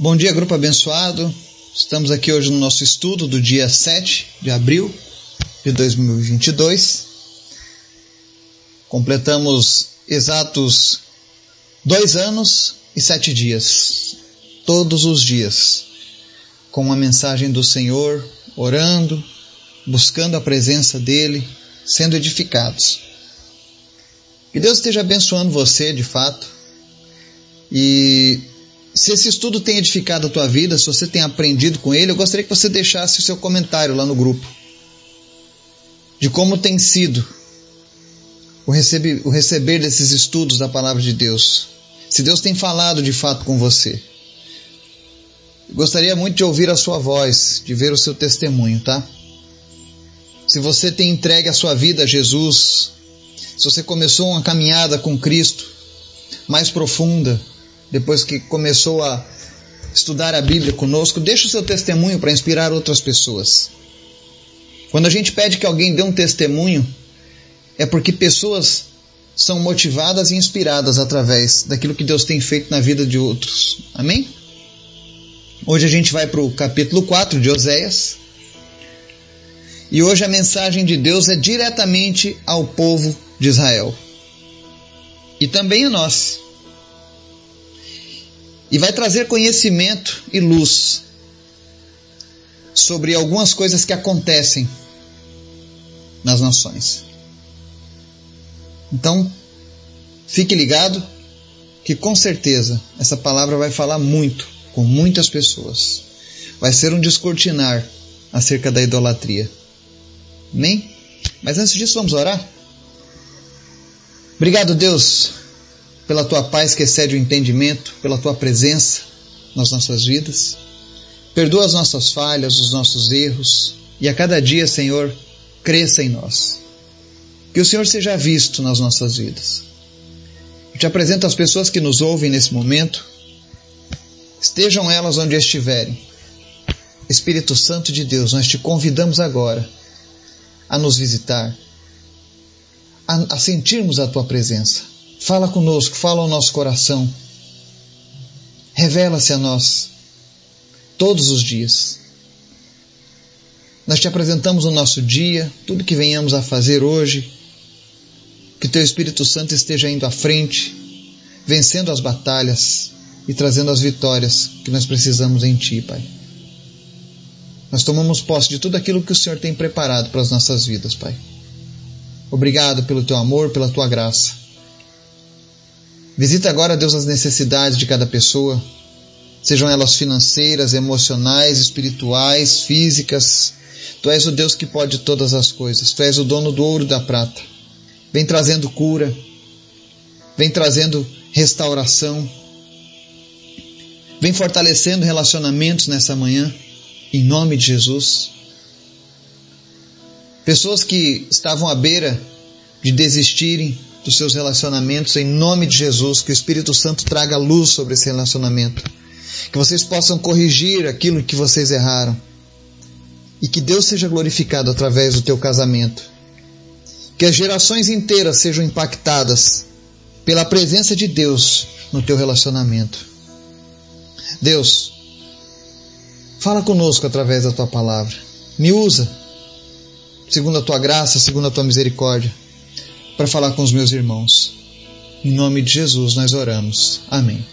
Bom dia, grupo abençoado. Estamos aqui hoje no nosso estudo do dia 7 de abril de 2022. Completamos exatos dois anos e sete dias, todos os dias, com a mensagem do Senhor, orando, buscando a presença dEle, sendo edificados. Que Deus esteja abençoando você de fato e se esse estudo tem edificado a tua vida, se você tem aprendido com ele, eu gostaria que você deixasse o seu comentário lá no grupo. De como tem sido o receber, o receber desses estudos da palavra de Deus. Se Deus tem falado de fato com você. Gostaria muito de ouvir a sua voz, de ver o seu testemunho, tá? Se você tem entregue a sua vida a Jesus, se você começou uma caminhada com Cristo mais profunda, depois que começou a estudar a Bíblia conosco, deixa o seu testemunho para inspirar outras pessoas. Quando a gente pede que alguém dê um testemunho, é porque pessoas são motivadas e inspiradas através daquilo que Deus tem feito na vida de outros. Amém? Hoje a gente vai para o capítulo 4 de Oséias. E hoje a mensagem de Deus é diretamente ao povo de Israel. E também a nós e vai trazer conhecimento e luz sobre algumas coisas que acontecem nas nações. Então, fique ligado que com certeza essa palavra vai falar muito com muitas pessoas. Vai ser um descortinar acerca da idolatria. Amém? Mas antes disso, vamos orar? Obrigado, Deus, pela tua paz que excede o entendimento, pela tua presença nas nossas vidas. Perdoa as nossas falhas, os nossos erros e a cada dia, Senhor, cresça em nós. Que o Senhor seja visto nas nossas vidas. Eu te apresento as pessoas que nos ouvem nesse momento. Estejam elas onde estiverem. Espírito Santo de Deus, nós te convidamos agora a nos visitar, a, a sentirmos a tua presença Fala conosco, fala ao nosso coração. Revela-se a nós todos os dias. Nós te apresentamos o nosso dia, tudo que venhamos a fazer hoje. Que teu Espírito Santo esteja indo à frente, vencendo as batalhas e trazendo as vitórias que nós precisamos em Ti, Pai. Nós tomamos posse de tudo aquilo que o Senhor tem preparado para as nossas vidas, Pai. Obrigado pelo Teu amor, pela Tua graça. Visita agora, Deus, as necessidades de cada pessoa, sejam elas financeiras, emocionais, espirituais, físicas. Tu és o Deus que pode todas as coisas. Tu és o dono do ouro e da prata. Vem trazendo cura, vem trazendo restauração, vem fortalecendo relacionamentos nessa manhã, em nome de Jesus. Pessoas que estavam à beira de desistirem, dos seus relacionamentos, em nome de Jesus, que o Espírito Santo traga luz sobre esse relacionamento, que vocês possam corrigir aquilo que vocês erraram. E que Deus seja glorificado através do teu casamento, que as gerações inteiras sejam impactadas pela presença de Deus no teu relacionamento. Deus, fala conosco através da tua palavra, me usa, segundo a tua graça, segundo a tua misericórdia para falar com os meus irmãos. Em nome de Jesus nós oramos. Amém.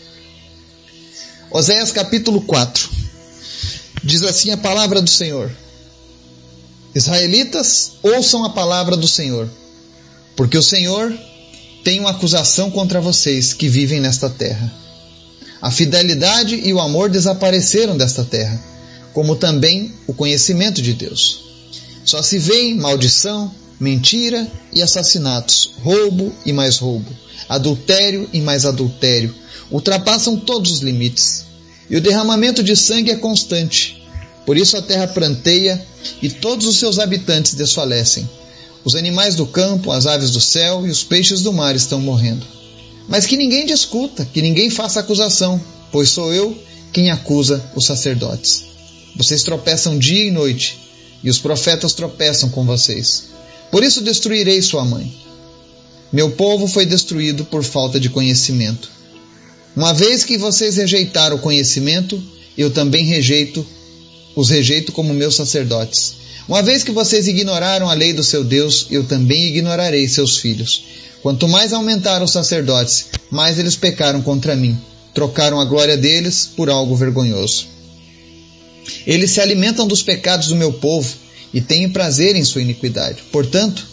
Oséias capítulo 4 diz assim a palavra do Senhor: Israelitas, ouçam a palavra do Senhor, porque o Senhor tem uma acusação contra vocês que vivem nesta terra. A fidelidade e o amor desapareceram desta terra, como também o conhecimento de Deus. Só se vê maldição, mentira e assassinatos, roubo e mais roubo, adultério e mais adultério, ultrapassam todos os limites. E o derramamento de sangue é constante. Por isso a terra pranteia e todos os seus habitantes desfalecem. Os animais do campo, as aves do céu e os peixes do mar estão morrendo. Mas que ninguém discuta, que ninguém faça acusação, pois sou eu quem acusa os sacerdotes. Vocês tropeçam dia e noite, e os profetas tropeçam com vocês. Por isso destruirei sua mãe. Meu povo foi destruído por falta de conhecimento. Uma vez que vocês rejeitaram o conhecimento, eu também rejeito, os rejeito como meus sacerdotes. Uma vez que vocês ignoraram a lei do seu Deus, eu também ignorarei seus filhos. Quanto mais aumentaram os sacerdotes, mais eles pecaram contra mim. Trocaram a glória deles por algo vergonhoso. Eles se alimentam dos pecados do meu povo e têm prazer em sua iniquidade. Portanto,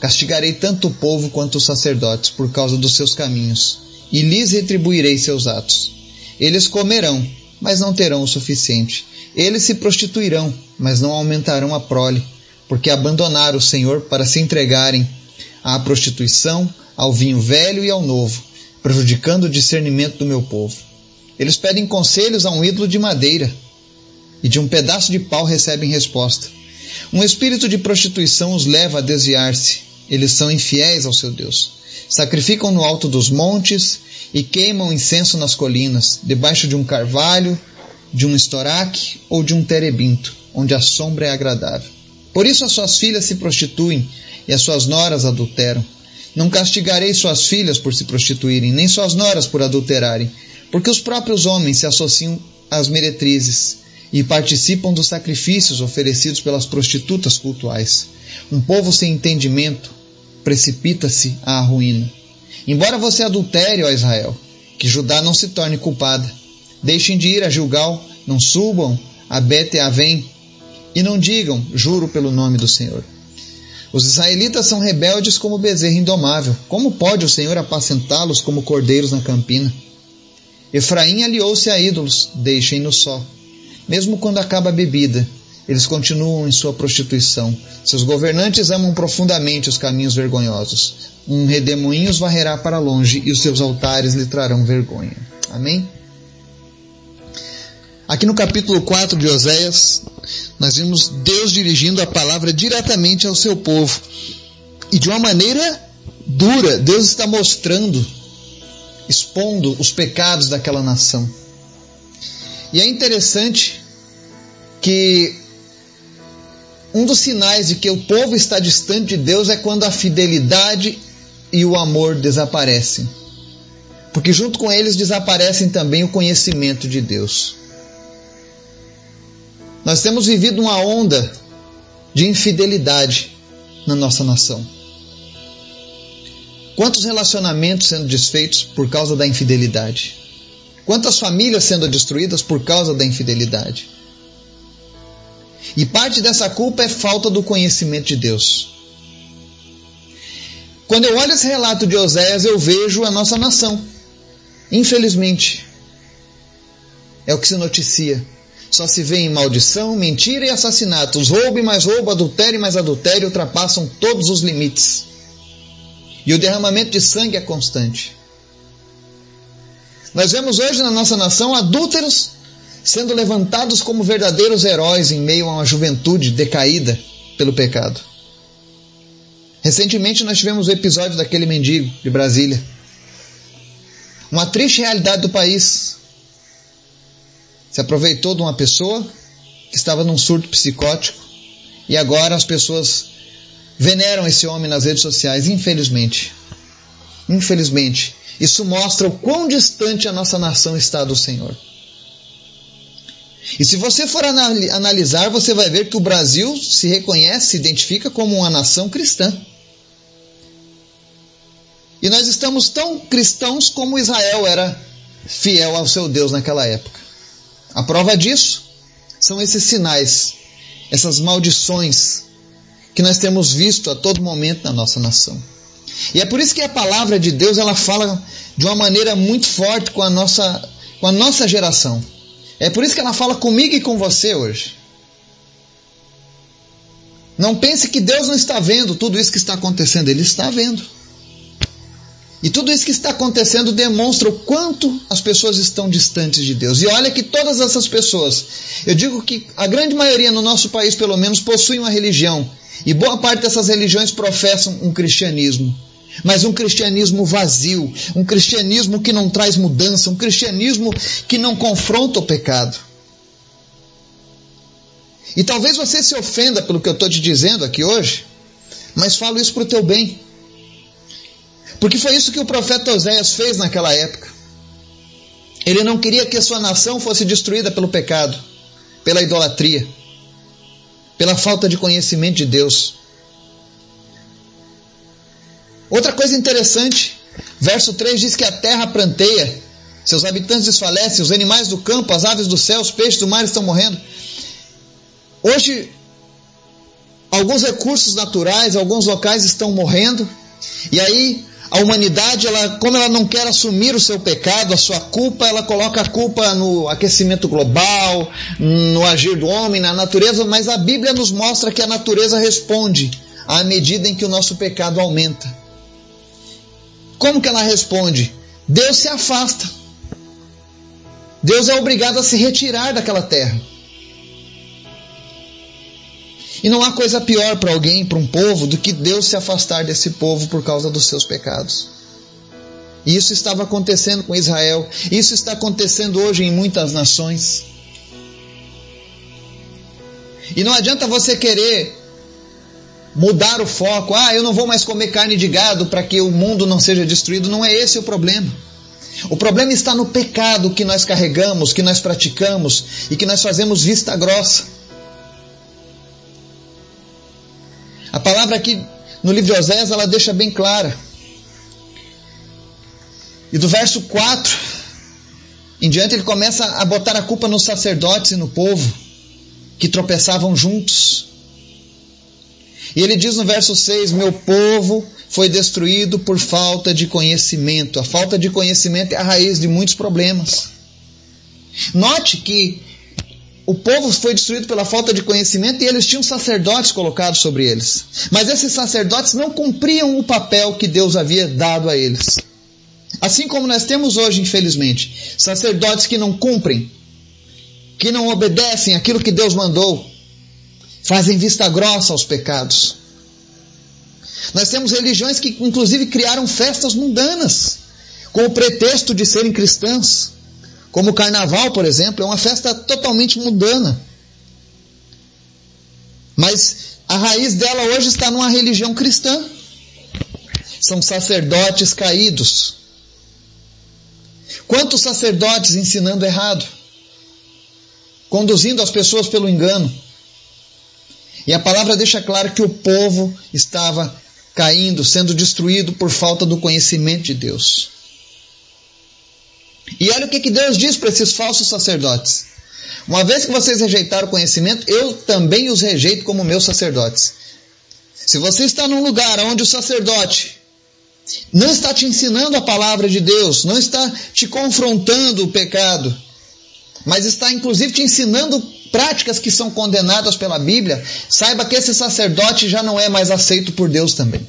castigarei tanto o povo quanto os sacerdotes por causa dos seus caminhos, e lhes retribuirei seus atos. Eles comerão, mas não terão o suficiente. Eles se prostituirão, mas não aumentarão a prole, porque abandonaram o Senhor para se entregarem à prostituição, ao vinho velho e ao novo, prejudicando o discernimento do meu povo. Eles pedem conselhos a um ídolo de madeira e de um pedaço de pau recebem resposta. Um espírito de prostituição os leva a desviar-se. Eles são infiéis ao seu Deus. Sacrificam no alto dos montes e queimam incenso nas colinas, debaixo de um carvalho, de um estoraque ou de um terebinto, onde a sombra é agradável. Por isso as suas filhas se prostituem e as suas noras adulteram. Não castigarei suas filhas por se prostituírem, nem suas noras por adulterarem, porque os próprios homens se associam às meretrizes e participam dos sacrifícios oferecidos pelas prostitutas cultuais. Um povo sem entendimento precipita-se à ruína. Embora você adultere, ó Israel, que Judá não se torne culpada. Deixem de ir a Gilgal, não subam a Bete-Avém e não digam, juro pelo nome do Senhor. Os israelitas são rebeldes como bezerro indomável. Como pode o Senhor apacentá-los como cordeiros na campina? Efraim aliou-se a ídolos, deixem-no só. Mesmo quando acaba a bebida, eles continuam em sua prostituição. Seus governantes amam profundamente os caminhos vergonhosos. Um redemoinho os varrerá para longe e os seus altares lhe trarão vergonha. Amém? Aqui no capítulo 4 de Oséias, nós vimos Deus dirigindo a palavra diretamente ao seu povo. E de uma maneira dura, Deus está mostrando, expondo os pecados daquela nação. E é interessante que um dos sinais de que o povo está distante de Deus é quando a fidelidade e o amor desaparecem. Porque junto com eles desaparecem também o conhecimento de Deus. Nós temos vivido uma onda de infidelidade na nossa nação. Quantos relacionamentos sendo desfeitos por causa da infidelidade? Quantas famílias sendo destruídas por causa da infidelidade? E parte dessa culpa é falta do conhecimento de Deus. Quando eu olho esse relato de Oséias, eu vejo a nossa nação. Infelizmente, é o que se noticia. Só se vê em maldição, mentira e assassinatos. Roubo e mais roubo, adultério e mais adultério ultrapassam todos os limites. E o derramamento de sangue é constante. Nós vemos hoje na nossa nação adúlteros sendo levantados como verdadeiros heróis em meio a uma juventude decaída pelo pecado. Recentemente nós tivemos o episódio daquele mendigo de Brasília. Uma triste realidade do país. Se aproveitou de uma pessoa que estava num surto psicótico e agora as pessoas veneram esse homem nas redes sociais, infelizmente. Infelizmente. Isso mostra o quão distante a nossa nação está do Senhor. E se você for analisar, você vai ver que o Brasil se reconhece, se identifica como uma nação cristã. E nós estamos tão cristãos como Israel era fiel ao seu Deus naquela época. A prova disso são esses sinais, essas maldições que nós temos visto a todo momento na nossa nação. E é por isso que a palavra de Deus ela fala de uma maneira muito forte com a nossa, com a nossa geração. É por isso que ela fala comigo e com você hoje. Não pense que Deus não está vendo tudo isso que está acontecendo, Ele está vendo. E tudo isso que está acontecendo demonstra o quanto as pessoas estão distantes de Deus. E olha que todas essas pessoas, eu digo que a grande maioria no nosso país, pelo menos, possui uma religião. E boa parte dessas religiões professam um cristianismo mas um cristianismo vazio, um cristianismo que não traz mudança, um cristianismo que não confronta o pecado. E talvez você se ofenda pelo que eu estou te dizendo aqui hoje, mas falo isso para o teu bem. Porque foi isso que o profeta Oséias fez naquela época. Ele não queria que a sua nação fosse destruída pelo pecado, pela idolatria, pela falta de conhecimento de Deus. Outra coisa interessante, verso 3 diz que a terra pranteia, seus habitantes desfalecem, os animais do campo, as aves do céu, os peixes do mar estão morrendo. Hoje, alguns recursos naturais, alguns locais estão morrendo, e aí a humanidade, ela, como ela não quer assumir o seu pecado, a sua culpa, ela coloca a culpa no aquecimento global, no agir do homem, na natureza, mas a Bíblia nos mostra que a natureza responde à medida em que o nosso pecado aumenta. Como que ela responde? Deus se afasta. Deus é obrigado a se retirar daquela terra. E não há coisa pior para alguém, para um povo, do que Deus se afastar desse povo por causa dos seus pecados. E isso estava acontecendo com Israel, isso está acontecendo hoje em muitas nações. E não adianta você querer mudar o foco, ah, eu não vou mais comer carne de gado para que o mundo não seja destruído. Não é esse o problema. O problema está no pecado que nós carregamos, que nós praticamos e que nós fazemos vista grossa. A palavra aqui no livro de Osés, ela deixa bem clara. E do verso 4 em diante, ele começa a botar a culpa nos sacerdotes e no povo que tropeçavam juntos. E ele diz no verso 6: Meu povo foi destruído por falta de conhecimento. A falta de conhecimento é a raiz de muitos problemas. Note que o povo foi destruído pela falta de conhecimento e eles tinham sacerdotes colocados sobre eles. Mas esses sacerdotes não cumpriam o papel que Deus havia dado a eles. Assim como nós temos hoje, infelizmente, sacerdotes que não cumprem, que não obedecem aquilo que Deus mandou, fazem vista grossa aos pecados. Nós temos religiões que, inclusive, criaram festas mundanas, com o pretexto de serem cristãs. Como o carnaval, por exemplo, é uma festa totalmente mundana. Mas a raiz dela hoje está numa religião cristã. São sacerdotes caídos. Quantos sacerdotes ensinando errado? Conduzindo as pessoas pelo engano. E a palavra deixa claro que o povo estava caindo, sendo destruído por falta do conhecimento de Deus. E olha o que, que Deus diz para esses falsos sacerdotes. Uma vez que vocês rejeitaram o conhecimento, eu também os rejeito como meus sacerdotes. Se você está num lugar onde o sacerdote não está te ensinando a palavra de Deus, não está te confrontando o pecado, mas está inclusive te ensinando práticas que são condenadas pela Bíblia, saiba que esse sacerdote já não é mais aceito por Deus também.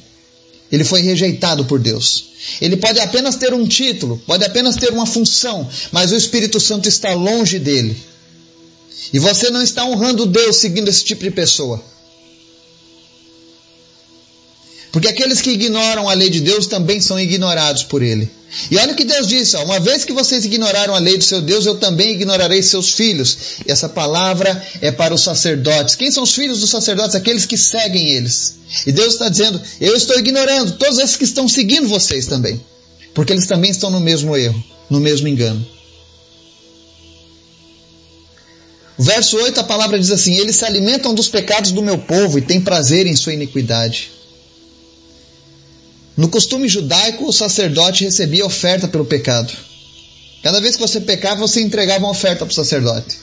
Ele foi rejeitado por Deus. Ele pode apenas ter um título, pode apenas ter uma função, mas o Espírito Santo está longe dele. E você não está honrando Deus seguindo esse tipo de pessoa. Porque aqueles que ignoram a lei de Deus também são ignorados por ele. E olha o que Deus disse: ó, uma vez que vocês ignoraram a lei do seu Deus, eu também ignorarei seus filhos. E essa palavra é para os sacerdotes. Quem são os filhos dos sacerdotes? Aqueles que seguem eles. E Deus está dizendo: eu estou ignorando todos esses que estão seguindo vocês também. Porque eles também estão no mesmo erro, no mesmo engano. Verso 8, a palavra diz assim: Eles se alimentam dos pecados do meu povo e têm prazer em sua iniquidade. No costume judaico, o sacerdote recebia oferta pelo pecado. Cada vez que você pecava, você entregava uma oferta para o sacerdote.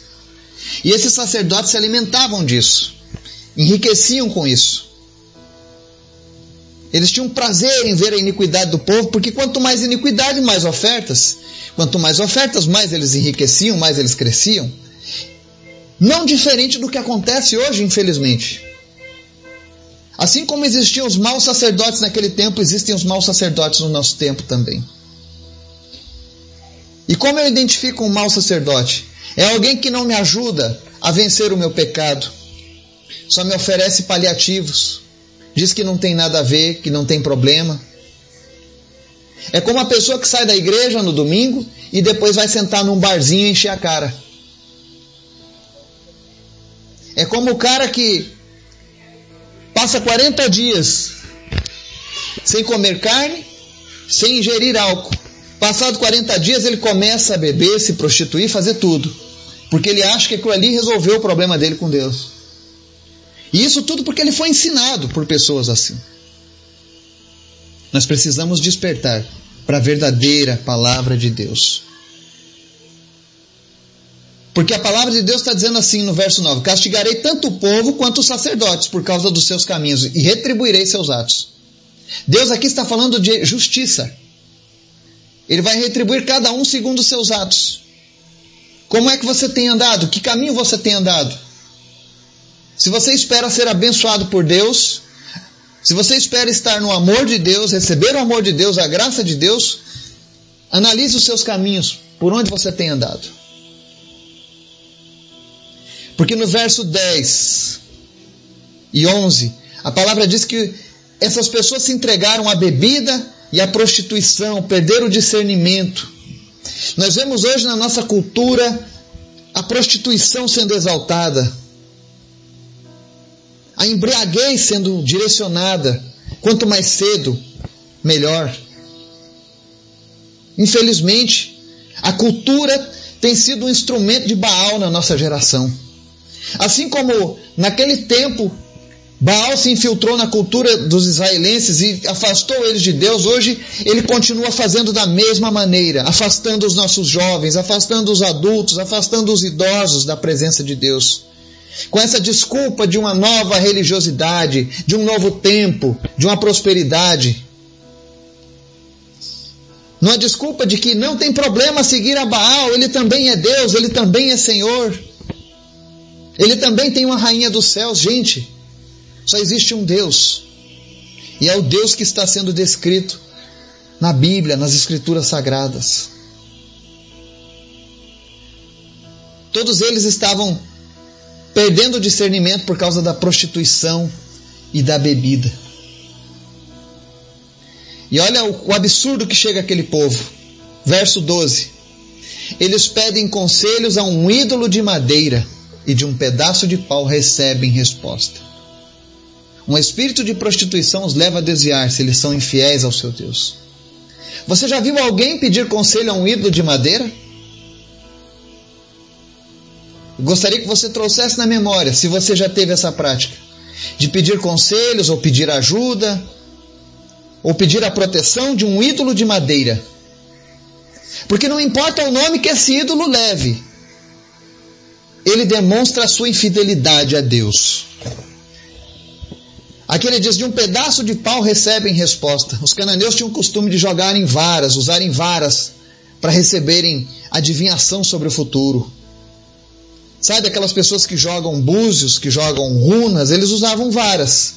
E esses sacerdotes se alimentavam disso, enriqueciam com isso. Eles tinham prazer em ver a iniquidade do povo, porque quanto mais iniquidade, mais ofertas. Quanto mais ofertas, mais eles enriqueciam, mais eles cresciam. Não diferente do que acontece hoje, infelizmente. Assim como existiam os maus sacerdotes naquele tempo, existem os maus sacerdotes no nosso tempo também. E como eu identifico um mau sacerdote? É alguém que não me ajuda a vencer o meu pecado, só me oferece paliativos, diz que não tem nada a ver, que não tem problema. É como a pessoa que sai da igreja no domingo e depois vai sentar num barzinho e encher a cara. É como o cara que passa 40 dias sem comer carne, sem ingerir álcool, Passado 40 dias, ele começa a beber, se prostituir, fazer tudo. Porque ele acha que aquilo ali resolveu o problema dele com Deus. E isso tudo porque ele foi ensinado por pessoas assim. Nós precisamos despertar para a verdadeira palavra de Deus. Porque a palavra de Deus está dizendo assim no verso 9: Castigarei tanto o povo quanto os sacerdotes por causa dos seus caminhos e retribuirei seus atos. Deus aqui está falando de justiça. Ele vai retribuir cada um segundo os seus atos. Como é que você tem andado? Que caminho você tem andado? Se você espera ser abençoado por Deus, se você espera estar no amor de Deus, receber o amor de Deus, a graça de Deus, analise os seus caminhos, por onde você tem andado. Porque no verso 10 e 11, a palavra diz que essas pessoas se entregaram à bebida e à prostituição, perderam o discernimento. Nós vemos hoje na nossa cultura a prostituição sendo exaltada a embriaguez sendo direcionada. Quanto mais cedo, melhor. Infelizmente, a cultura tem sido um instrumento de Baal na nossa geração. Assim como naquele tempo Baal se infiltrou na cultura dos israelenses e afastou eles de Deus, hoje ele continua fazendo da mesma maneira, afastando os nossos jovens, afastando os adultos, afastando os idosos da presença de Deus com essa desculpa de uma nova religiosidade, de um novo tempo, de uma prosperidade. Não é desculpa de que não tem problema seguir a Baal, ele também é Deus, ele também é Senhor. Ele também tem uma rainha dos céus, gente. Só existe um Deus. E é o Deus que está sendo descrito na Bíblia, nas Escrituras Sagradas. Todos eles estavam perdendo o discernimento por causa da prostituição e da bebida. E olha o, absurdo que chega aquele povo. Verso 12. Eles pedem conselhos a um ídolo de madeira e de um pedaço de pau recebem resposta. Um espírito de prostituição os leva a desviar-se, eles são infiéis ao seu Deus. Você já viu alguém pedir conselho a um ídolo de madeira? Gostaria que você trouxesse na memória, se você já teve essa prática, de pedir conselhos ou pedir ajuda, ou pedir a proteção de um ídolo de madeira. Porque não importa o nome que esse ídolo leve, ele demonstra a sua infidelidade a Deus. Aqui ele diz: de um pedaço de pau recebem resposta. Os cananeus tinham o costume de jogarem varas, usarem varas para receberem adivinhação sobre o futuro. Sabe aquelas pessoas que jogam búzios, que jogam runas, eles usavam varas.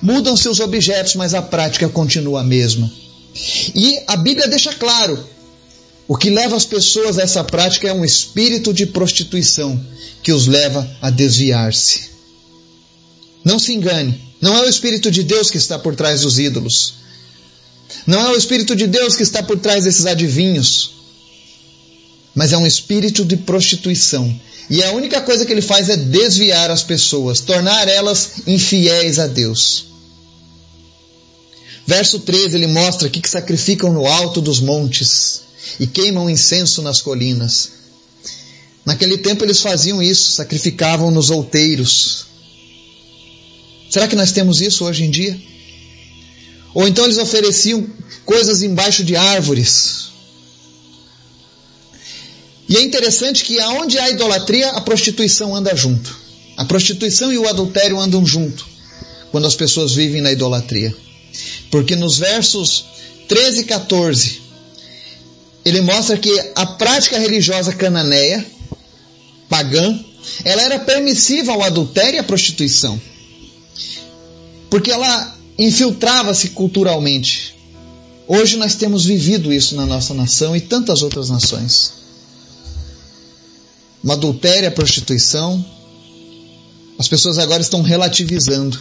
Mudam seus objetos, mas a prática continua a mesma. E a Bíblia deixa claro: o que leva as pessoas a essa prática é um espírito de prostituição que os leva a desviar-se. Não se engane, não é o Espírito de Deus que está por trás dos ídolos. Não é o Espírito de Deus que está por trás desses adivinhos. Mas é um espírito de prostituição e a única coisa que ele faz é desviar as pessoas, tornar elas infiéis a Deus. Verso 13 ele mostra que, que sacrificam no alto dos montes e queimam incenso nas colinas. Naquele tempo eles faziam isso, sacrificavam nos outeiros. Será que nós temos isso hoje em dia? Ou então eles ofereciam coisas embaixo de árvores, e é interessante que aonde há idolatria, a prostituição anda junto. A prostituição e o adultério andam junto quando as pessoas vivem na idolatria. Porque nos versos 13 e 14, ele mostra que a prática religiosa cananeia, pagã, ela era permissiva ao adultério e à prostituição. Porque ela infiltrava-se culturalmente. Hoje nós temos vivido isso na nossa nação e tantas outras nações uma adultério, a prostituição. As pessoas agora estão relativizando.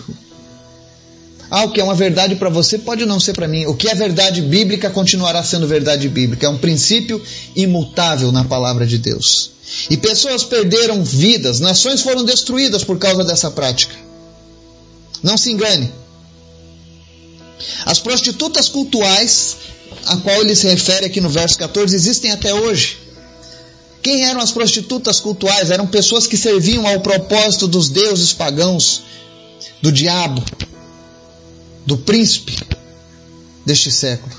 Ah, o que é uma verdade para você pode não ser para mim. O que é verdade bíblica continuará sendo verdade bíblica. É um princípio imutável na palavra de Deus. E pessoas perderam vidas, nações foram destruídas por causa dessa prática. Não se engane. As prostitutas cultuais, a qual ele se refere aqui no verso 14, existem até hoje. Quem eram as prostitutas cultuais? Eram pessoas que serviam ao propósito dos deuses pagãos, do diabo, do príncipe deste século.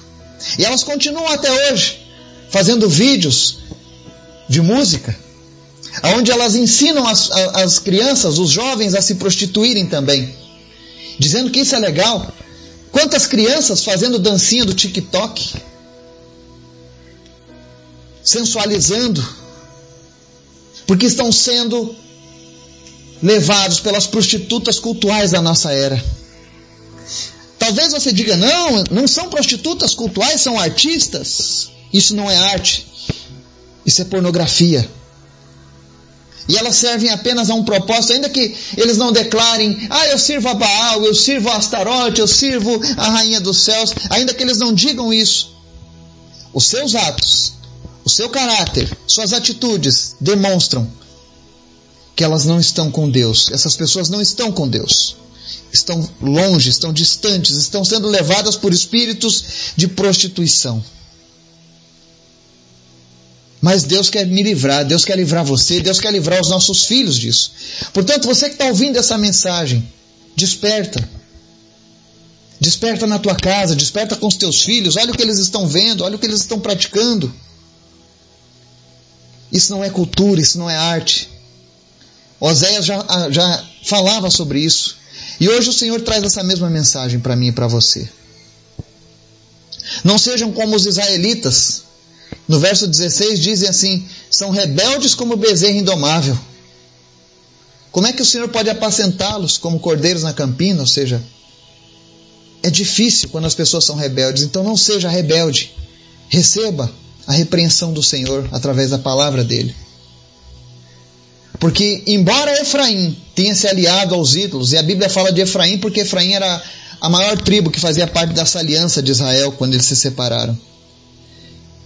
E elas continuam até hoje fazendo vídeos de música, onde elas ensinam as, as crianças, os jovens, a se prostituírem também, dizendo que isso é legal. Quantas crianças fazendo dancinha do TikTok, sensualizando, porque estão sendo levados pelas prostitutas cultuais da nossa era. Talvez você diga: não, não são prostitutas cultuais, são artistas. Isso não é arte, isso é pornografia. E elas servem apenas a um propósito, ainda que eles não declarem, ah, eu sirvo a Baal, eu sirvo a Astarote, eu sirvo a Rainha dos Céus, ainda que eles não digam isso. Os seus atos, o seu caráter, suas atitudes demonstram que elas não estão com Deus. Essas pessoas não estão com Deus. Estão longe, estão distantes, estão sendo levadas por espíritos de prostituição. Mas Deus quer me livrar, Deus quer livrar você, Deus quer livrar os nossos filhos disso. Portanto, você que está ouvindo essa mensagem, desperta. Desperta na tua casa, desperta com os teus filhos, olha o que eles estão vendo, olha o que eles estão praticando. Isso não é cultura, isso não é arte. Oséias já, já falava sobre isso. E hoje o Senhor traz essa mesma mensagem para mim e para você. Não sejam como os israelitas, no verso 16 dizem assim: são rebeldes como bezerro indomável. Como é que o Senhor pode apacentá-los como cordeiros na campina? Ou seja, é difícil quando as pessoas são rebeldes, então não seja rebelde. Receba a repreensão do Senhor através da palavra dele. Porque, embora Efraim tenha se aliado aos ídolos, e a Bíblia fala de Efraim porque Efraim era a maior tribo que fazia parte dessa aliança de Israel quando eles se separaram.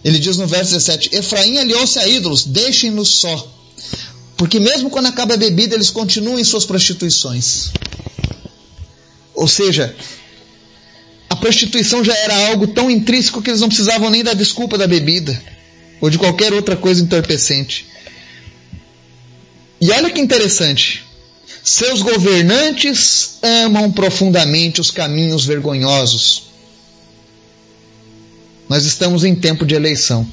Ele diz no verso 17: Efraim aliou-se a ídolos, deixem-nos só. Porque mesmo quando acaba a bebida, eles continuam em suas prostituições. Ou seja, a prostituição já era algo tão intrínseco que eles não precisavam nem da desculpa da bebida ou de qualquer outra coisa entorpecente. E olha que interessante. Seus governantes amam profundamente os caminhos vergonhosos. Nós estamos em tempo de eleição.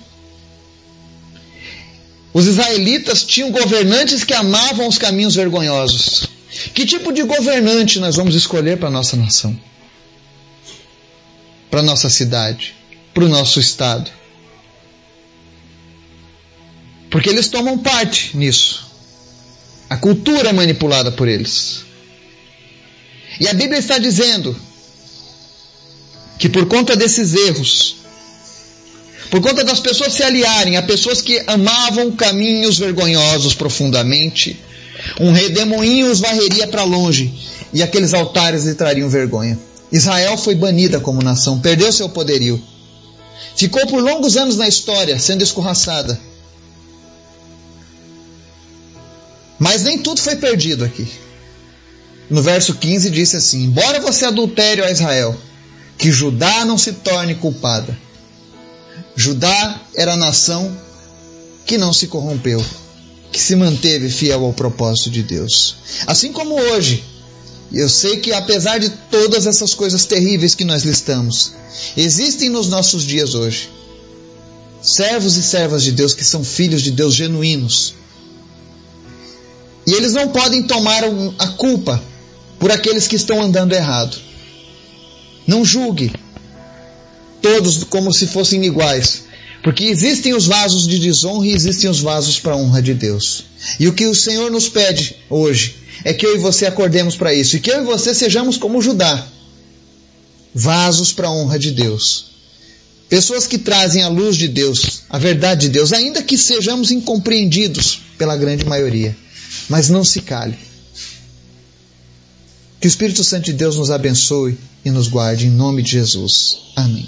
Os israelitas tinham governantes que amavam os caminhos vergonhosos. Que tipo de governante nós vamos escolher para nossa nação? Para nossa cidade? Para o nosso estado? Porque eles tomam parte nisso. A cultura é manipulada por eles. E a Bíblia está dizendo que por conta desses erros, por conta das pessoas se aliarem a pessoas que amavam caminhos vergonhosos profundamente, um redemoinho os varreria para longe e aqueles altares lhe trariam vergonha. Israel foi banida como nação, perdeu seu poderio. Ficou por longos anos na história, sendo escorraçada. Mas nem tudo foi perdido aqui. No verso 15 disse assim: Embora você adultere, ó Israel, que Judá não se torne culpada. Judá era a nação que não se corrompeu, que se manteve fiel ao propósito de Deus. Assim como hoje, eu sei que apesar de todas essas coisas terríveis que nós listamos, existem nos nossos dias hoje servos e servas de Deus que são filhos de Deus genuínos. Eles não podem tomar a culpa por aqueles que estão andando errado. Não julgue, todos como se fossem iguais. Porque existem os vasos de desonra e existem os vasos para a honra de Deus. E o que o Senhor nos pede hoje é que eu e você acordemos para isso. E que eu e você sejamos como Judá vasos para a honra de Deus. Pessoas que trazem a luz de Deus, a verdade de Deus, ainda que sejamos incompreendidos pela grande maioria. Mas não se cale. Que o Espírito Santo de Deus nos abençoe e nos guarde em nome de Jesus. Amém.